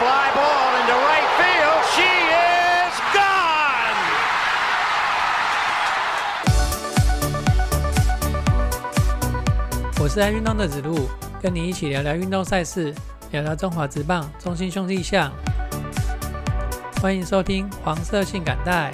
fly ball into right field. She is gone. 我是爱运动的子路，跟你一起聊聊运动赛事，聊聊中华职棒中心兄弟象。欢迎收听黄色性感带。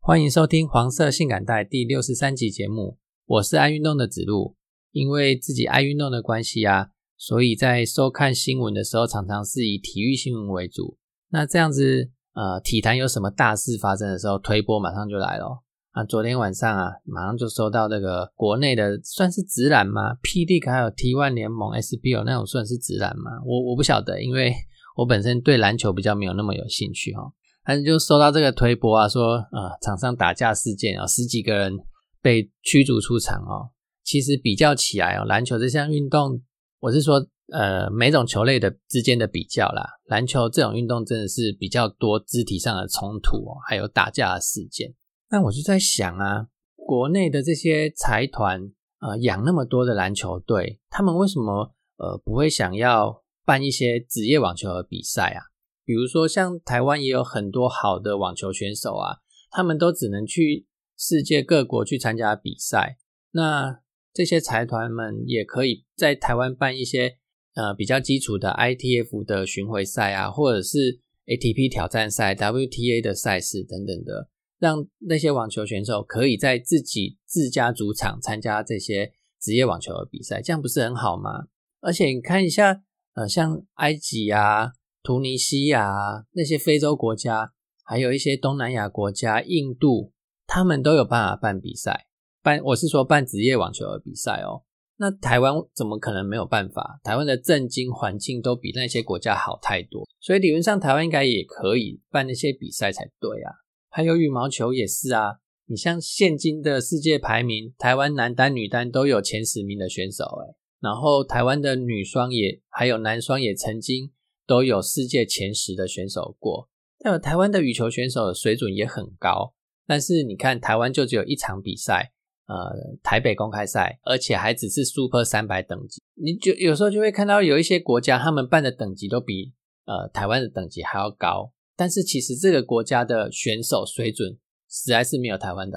欢迎收听黄色性感带第六十三集节目，我是爱运动的子路。因为自己爱运动的关系啊，所以在收看新闻的时候，常常是以体育新闻为主。那这样子，呃，体坛有什么大事发生的时候，推波马上就来了。啊，昨天晚上啊，马上就收到那个国内的算是直男吗？P. D. 还有 T. One 联盟 S. B. O 那种算是直男吗？我我不晓得，因为我本身对篮球比较没有那么有兴趣哈。但是就收到这个推播啊，说呃场上打架事件啊，十几个人被驱逐出场哦。其实比较起来哦，篮球这项运动，我是说呃每种球类的之间的比较啦，篮球这种运动真的是比较多肢体上的冲突哦，还有打架的事件。那我就在想啊，国内的这些财团呃养那么多的篮球队，他们为什么呃不会想要办一些职业网球的比赛啊？比如说，像台湾也有很多好的网球选手啊，他们都只能去世界各国去参加比赛。那这些财团们也可以在台湾办一些呃比较基础的 ITF 的巡回赛啊，或者是 ATP 挑战赛、WTA 的赛事等等的，让那些网球选手可以在自己自家主场参加这些职业网球的比赛，这样不是很好吗？而且你看一下，呃，像埃及啊。突尼西亚那些非洲国家，还有一些东南亚国家，印度，他们都有办法办比赛，办我是说办职业网球的比赛哦。那台湾怎么可能没有办法？台湾的政经环境都比那些国家好太多，所以理论上台湾应该也可以办那些比赛才对啊。还有羽毛球也是啊，你像现今的世界排名，台湾男单、女单都有前十名的选手诶然后台湾的女双也还有男双也曾经。都有世界前十的选手过，但有台湾的羽球选手的水准也很高。但是你看，台湾就只有一场比赛，呃，台北公开赛，而且还只是 Super 三百等级。你就有时候就会看到有一些国家，他们办的等级都比呃台湾的等级还要高。但是其实这个国家的选手水准实在是没有台湾的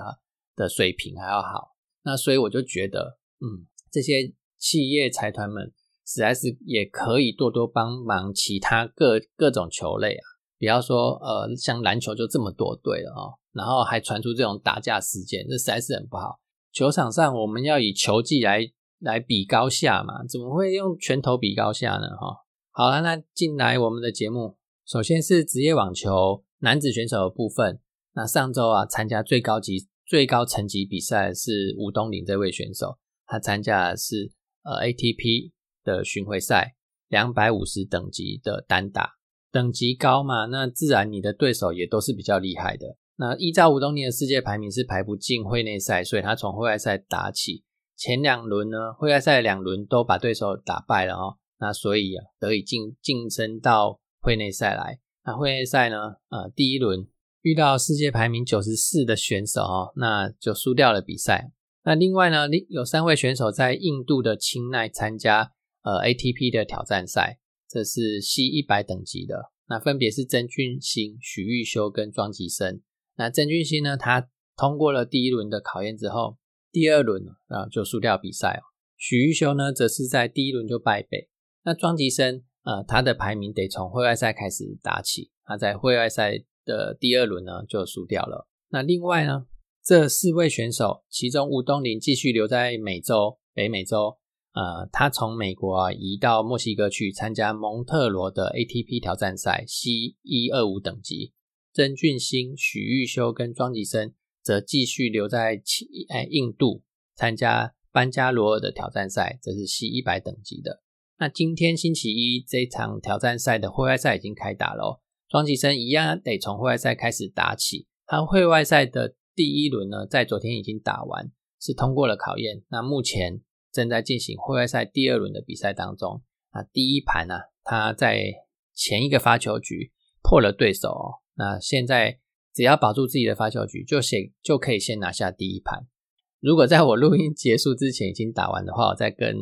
的水平还要好。那所以我就觉得，嗯，这些企业财团们。实在是也可以多多帮忙其他各各种球类啊，比方说呃，像篮球就这么多队了哦，然后还传出这种打架事件，这实在是很不好。球场上我们要以球技来来比高下嘛，怎么会用拳头比高下呢？哈，好了，那进来我们的节目，首先是职业网球男子选手的部分。那上周啊，参加最高级最高层级比赛是吴东林这位选手，他参加的是呃 ATP。的巡回赛，两百五十等级的单打，等级高嘛，那自然你的对手也都是比较厉害的。那依照吴东尼的世界排名是排不进会内赛，所以他从会外赛打起，前两轮呢，会外赛两轮都把对手打败了哦，那所以啊，得以晋晋升到会内赛来。那会内赛呢，呃，第一轮遇到世界排名九十四的选手哦，那就输掉了比赛。那另外呢，有三位选手在印度的清奈参加。呃，ATP 的挑战赛，这是 C 一百等级的，那分别是曾俊欣、许玉修跟庄吉生。那曾俊欣呢，他通过了第一轮的考验之后，第二轮啊就输掉比赛哦。许玉修呢，则是在第一轮就败北。那庄吉生，呃，他的排名得从会外赛开始打起，他在会外赛的第二轮呢就输掉了。那另外呢，这四位选手，其中吴东林继续留在美洲，北美洲。呃，他从美国移到墨西哥去参加蒙特罗的 ATP 挑战赛 C 一二五等级。曾俊欣、许玉修跟庄吉生则继续留在印度参加班加罗尔的挑战赛，这是 C 一百等级的。那今天星期一这场挑战赛的会外赛已经开打了，庄吉生一样得从会外赛开始打起。他会外赛的第一轮呢，在昨天已经打完，是通过了考验。那目前。正在进行会外赛第二轮的比赛当中啊，第一盘呢，他在前一个发球局破了对手哦，那现在只要保住自己的发球局，就先就可以先拿下第一盘。如果在我录音结束之前已经打完的话，我再跟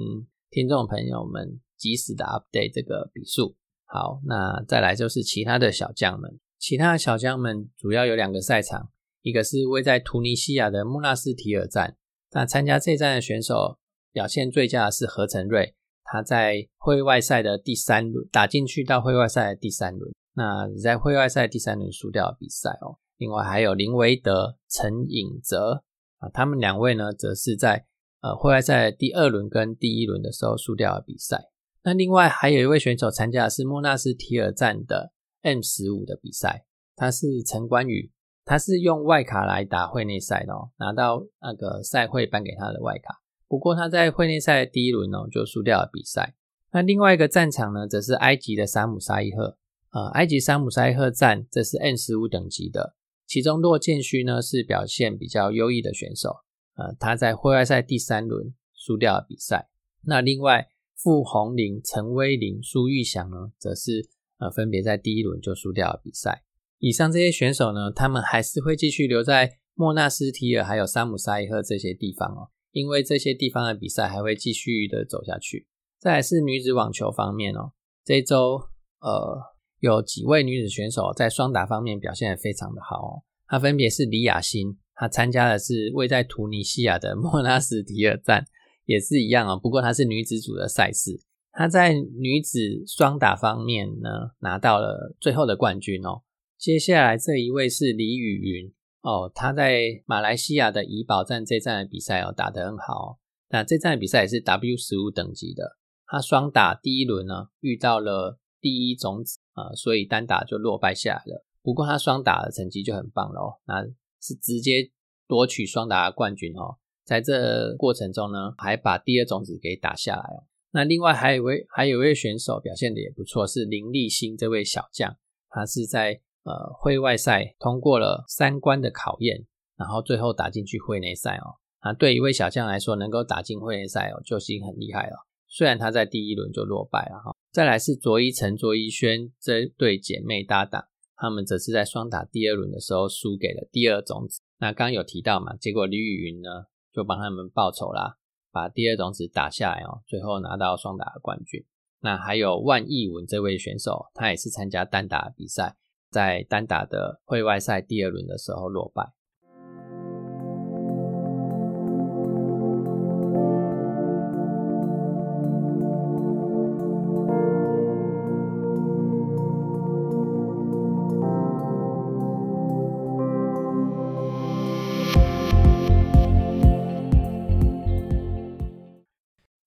听众朋友们及时的 update 这个比数。好，那再来就是其他的小将们，其他的小将们主要有两个赛场，一个是位在突尼西亚的穆纳斯提尔站，那参加这站的选手表现最佳的是何成瑞，他在会外赛的第三轮打进去到会外赛的第三轮，那在会外赛第三轮输掉了比赛哦。另外还有林维德、陈颖哲啊，他们两位呢，则是在呃会外赛第二轮跟第一轮的时候输掉了比赛。那另外还有一位选手参加的是莫纳斯提尔站的 M 十五的比赛，他是陈冠宇，他是用外卡来打会内赛的哦，拿到那个赛会颁给他的外卡。不过他在会内赛第一轮哦就输掉了比赛。那另外一个战场呢，则是埃及的沙姆沙伊赫，呃，埃及沙姆沙伊赫站这是 N 十五等级的。其中洛建勋呢是表现比较优异的选手，呃，他在会外赛第三轮输掉了比赛。那另外傅红林、陈威林、苏玉祥呢，则是呃分别在第一轮就输掉了比赛。以上这些选手呢，他们还是会继续留在莫纳斯提尔还有沙姆沙伊赫这些地方哦，因为这些地方的比赛还会继续的走下去。再来是女子网球方面哦，这周呃。有几位女子选手在双打方面表现得非常的好哦，她分别是李雅欣，她参加的是位在突尼西亚的莫纳斯提尔站，也是一样哦，不过她是女子组的赛事，她在女子双打方面呢拿到了最后的冠军哦。接下来这一位是李雨云哦，他在马来西亚的怡保站这站的比赛哦打得很好，那这站比赛也是 W 十五等级的，他双打第一轮呢遇到了第一种子。啊，所以单打就落败下来了。不过他双打的成绩就很棒了哦，那是直接夺取双打冠军哦。在这过程中呢，还把第二种子给打下来哦。那另外还有位，还有位选手表现的也不错，是林立新这位小将，他是在呃会外赛通过了三关的考验，然后最后打进去会内赛哦。啊，对一位小将来说，能够打进会内赛哦，就已经很厉害了。虽然他在第一轮就落败了哈。再来是卓一成、卓一轩这对姐妹搭档，他们则是在双打第二轮的时候输给了第二种子。那刚有提到嘛，结果李雨云呢就帮他们报仇啦，把第二种子打下来哦，最后拿到双打的冠军。那还有万义文这位选手，他也是参加单打比赛，在单打的会外赛第二轮的时候落败。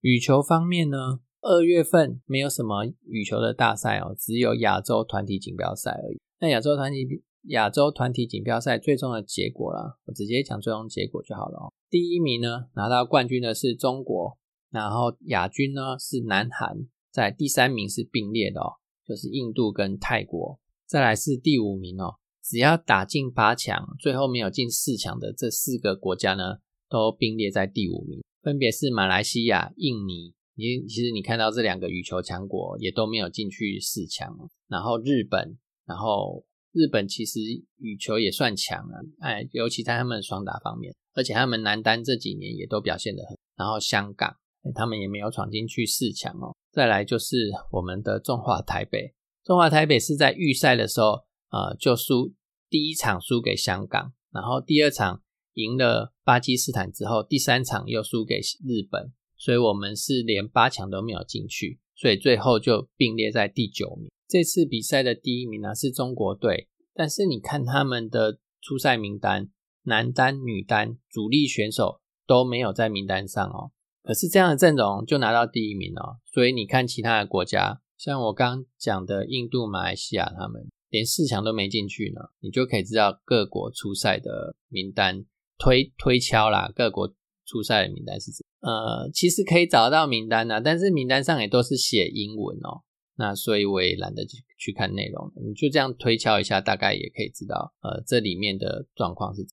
羽球方面呢，二月份没有什么羽球的大赛哦，只有亚洲团体锦标赛而已。那亚洲团体亚洲团体锦标赛最终的结果啦，我直接讲最终结果就好了哦。第一名呢拿到冠军的是中国，然后亚军呢是南韩，在第三名是并列的哦，就是印度跟泰国。再来是第五名哦，只要打进八强，最后没有进四强的这四个国家呢，都并列在第五名。分别是马来西亚、印尼，你其实你看到这两个羽球强国也都没有进去四强，然后日本，然后日本其实羽球也算强啊，哎，尤其在他们双打方面，而且他们男单这几年也都表现得很，然后香港，他们也没有闯进去四强哦。再来就是我们的中华台北，中华台北是在预赛的时候，呃，就输第一场输给香港，然后第二场。赢了巴基斯坦之后，第三场又输给日本，所以我们是连八强都没有进去，所以最后就并列在第九名。这次比赛的第一名呢是中国队，但是你看他们的初赛名单，男单、女单主力选手都没有在名单上哦。可是这样的阵容就拿到第一名哦，所以你看其他的国家，像我刚讲的印度、马来西亚，他们连四强都没进去呢，你就可以知道各国初赛的名单。推推敲啦，各国出赛的名单是怎？呃，其实可以找到名单呐，但是名单上也都是写英文哦。那所以我也懒得去去看内容，你就这样推敲一下，大概也可以知道，呃，这里面的状况是。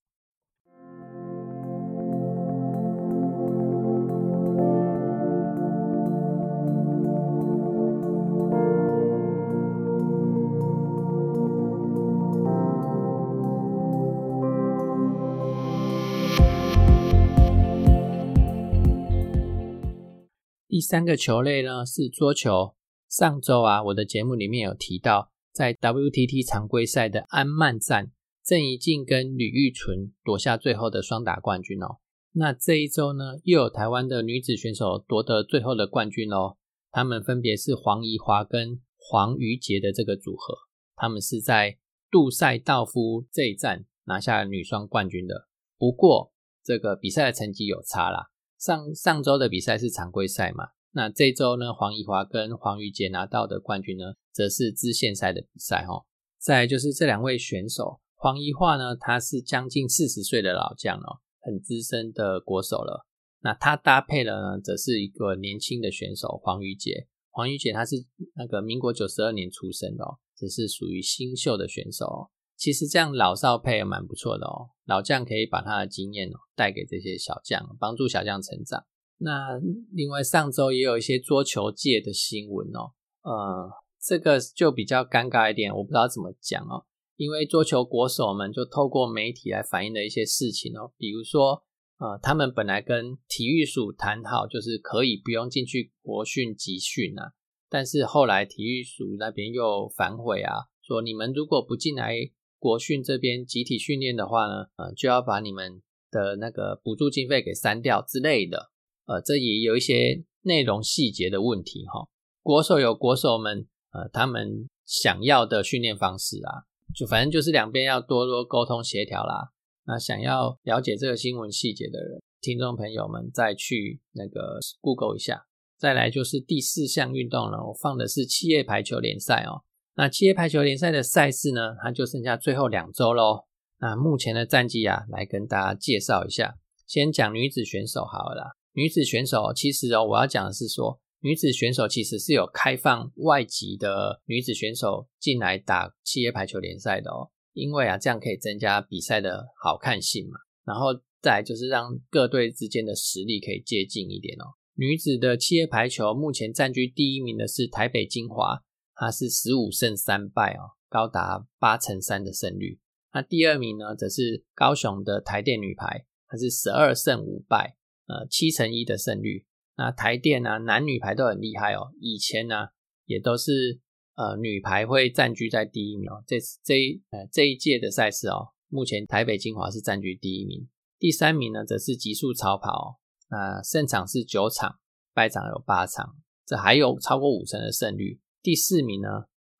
第三个球类呢是桌球。上周啊，我的节目里面有提到，在 WTT 常规赛的安曼站，郑怡静跟吕玉纯夺下最后的双打冠军哦。那这一周呢，又有台湾的女子选手夺得最后的冠军哦。她们分别是黄怡华跟黄瑜杰的这个组合，他们是在杜塞道夫这一站拿下女双冠军的。不过这个比赛的成绩有差啦，上上周的比赛是常规赛嘛。那这周呢，黄怡华跟黄瑜杰拿到的冠军呢，则是支线赛的比赛哈。再就是这两位选手，黄怡华呢，他是将近四十岁的老将哦，很资深的国手了。那他搭配了呢，则是一个年轻的选手黄瑜杰。黄瑜杰他是那个民国九十二年出生的哦，只是属于新秀的选手。哦其实这样老少配也蛮不错的哦，老将可以把他的经验哦带给这些小将，帮助小将成长。那另外上周也有一些桌球界的新闻哦，呃，这个就比较尴尬一点，我不知道怎么讲哦，因为桌球国手们就透过媒体来反映的一些事情哦，比如说，呃，他们本来跟体育署谈好，就是可以不用进去国训集训啊，但是后来体育署那边又反悔啊，说你们如果不进来国训这边集体训练的话呢，呃，就要把你们的那个补助经费给删掉之类的。呃，这也有一些内容细节的问题哈。国手有国手们呃，他们想要的训练方式啊，就反正就是两边要多多沟通协调啦。那想要了解这个新闻细节的人，听众朋友们再去那个 Google 一下。再来就是第四项运动了，我放的是企业排球联赛哦。那企业排球联赛的赛事呢，它就剩下最后两周喽。那目前的战绩啊，来跟大家介绍一下。先讲女子选手好了。女子选手其实哦，我要讲的是说，女子选手其实是有开放外籍的女子选手进来打企业排球联赛的哦，因为啊，这样可以增加比赛的好看性嘛。然后再就是让各队之间的实力可以接近一点哦。女子的企业排球目前占据第一名的是台北精华，它是十五胜三败哦，高达八成三的胜率。那第二名呢，则是高雄的台电女排，它是十二胜五败。呃，七成一的胜率，那台电呢，男女排都很厉害哦。以前呢，也都是呃女排会占据在第一名哦。这这呃这一届的赛事哦，目前台北精华是占据第一名，第三名呢则是极速超跑，那胜场是九场，败场有八场，这还有超过五成的胜率。第四名呢，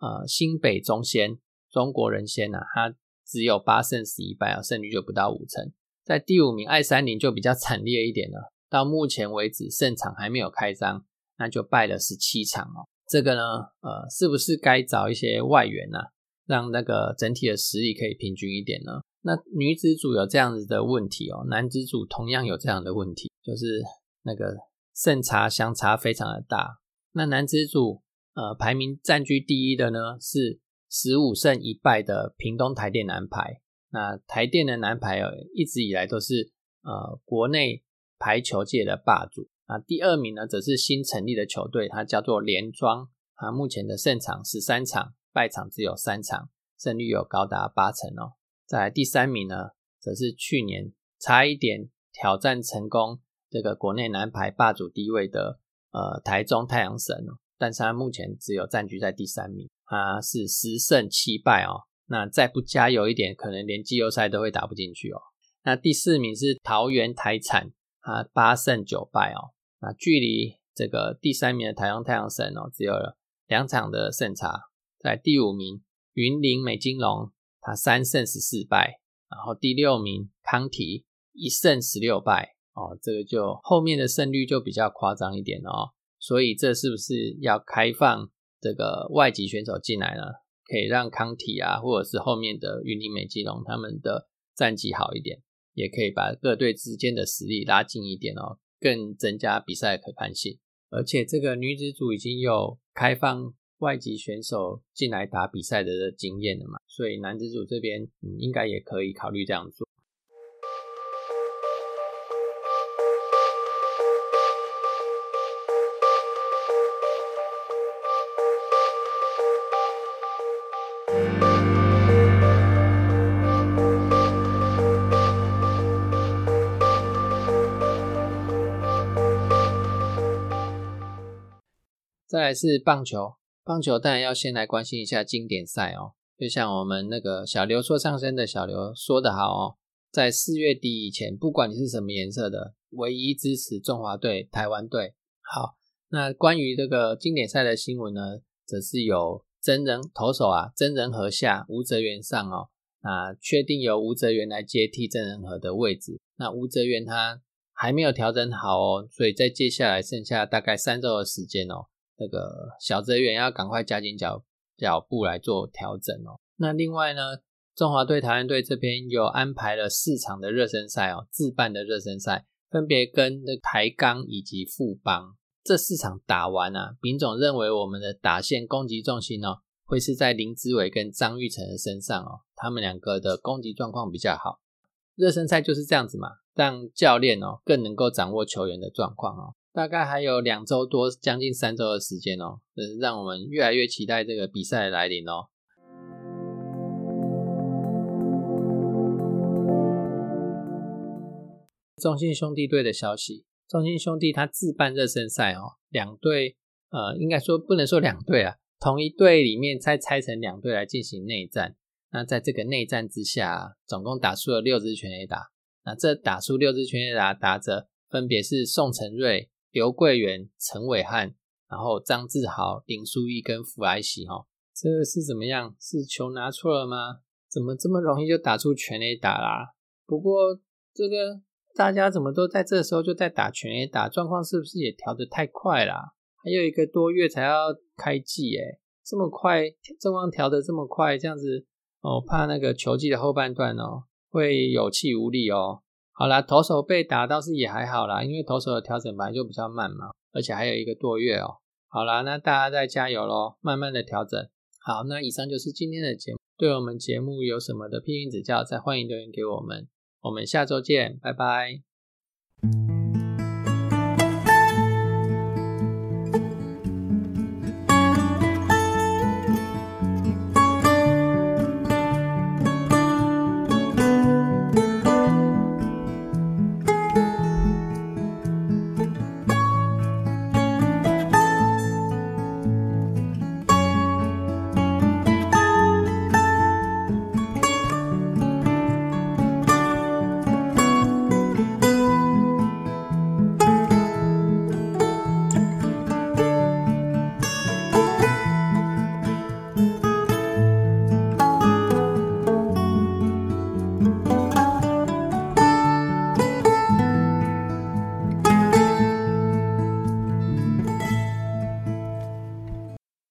呃新北中仙中国人仙呐，它只有八胜十一败啊，胜率就不到五成。在第五名，爱三零就比较惨烈一点了。到目前为止，胜场还没有开张，那就败了十七场哦。这个呢，呃，是不是该找一些外援呢，让那个整体的实力可以平均一点呢？那女子组有这样子的问题哦，男子组同样有这样的问题，就是那个胜差相差非常的大。那男子组，呃，排名占据第一的呢，是十五胜一败的屏东台电男排。那台电的男排哦，一直以来都是呃国内排球界的霸主。那第二名呢，则是新成立的球队，它叫做联庄。它目前的胜场十三场，败场只有三场，胜率有高达八成哦。在第三名呢，则是去年差一点挑战成功这个国内男排霸主地位的呃台中太阳神哦，但是它目前只有占据在第三名，它是十胜七败哦。那再不加油一点，可能连季后赛都会打不进去哦。那第四名是桃园台产，啊八胜九败哦。那距离这个第三名的台湾太阳神哦，只有两场的胜差。在第五名云林美金龙，他三胜十四败。然后第六名康提一胜十六败哦，这个就后面的胜率就比较夸张一点哦。所以这是不是要开放这个外籍选手进来呢？可以让康体啊，或者是后面的云林美吉龙他们的战绩好一点，也可以把各队之间的实力拉近一点哦，更增加比赛的可看性。而且这个女子组已经有开放外籍选手进来打比赛的经验了嘛，所以男子组这边嗯应该也可以考虑这样做。再来是棒球，棒球当然要先来关心一下经典赛哦。就像我们那个小刘说上升的小刘说的好哦，在四月底以前，不管你是什么颜色的，唯一支持中华队、台湾队。好，那关于这个经典赛的新闻呢，则是有真人投手啊，真人和下，吴泽源上哦。那确定由吴泽源来接替真人和的位置。那吴泽源他还没有调整好哦，所以在接下来剩下大概三周的时间哦，那个小泽源要赶快加紧脚脚步来做调整哦。那另外呢，中华队、台湾队这边有安排了四场的热身赛哦，自办的热身赛，分别跟的台钢以及富邦这四场打完啊，丙总认为我们的打线攻击重心哦。会是在林子伟跟张玉成的身上哦，他们两个的攻击状况比较好。热身赛就是这样子嘛，让教练哦更能够掌握球员的状况哦。大概还有两周多，将近三周的时间哦，是让我们越来越期待这个比赛的来临哦。中信兄弟队的消息，中信兄弟他自办热身赛哦，两队呃，应该说不能说两队啊。同一队里面再拆成两队来进行内战，那在这个内战之下，总共打出了六支全垒打。那这打出六支全垒打打者分别是宋承瑞、刘桂元、陈伟汉，然后张志豪、林书义跟福来喜。哈，这是怎么样？是球拿错了吗？怎么这么容易就打出全垒打啦？不过这个大家怎么都在这时候就在打全垒打，状况是不是也调得太快啦？还有一个多月才要开季，诶这么快，状况调的这么快，这样子哦，怕那个球季的后半段哦会有气无力哦。好啦，投手被打倒是也还好啦，因为投手的调整本来就比较慢嘛，而且还有一个多月哦。好啦，那大家再加油咯，慢慢的调整。好，那以上就是今天的节目。对我们节目有什么的批评指教，再欢迎留言给我们。我们下周见，拜拜。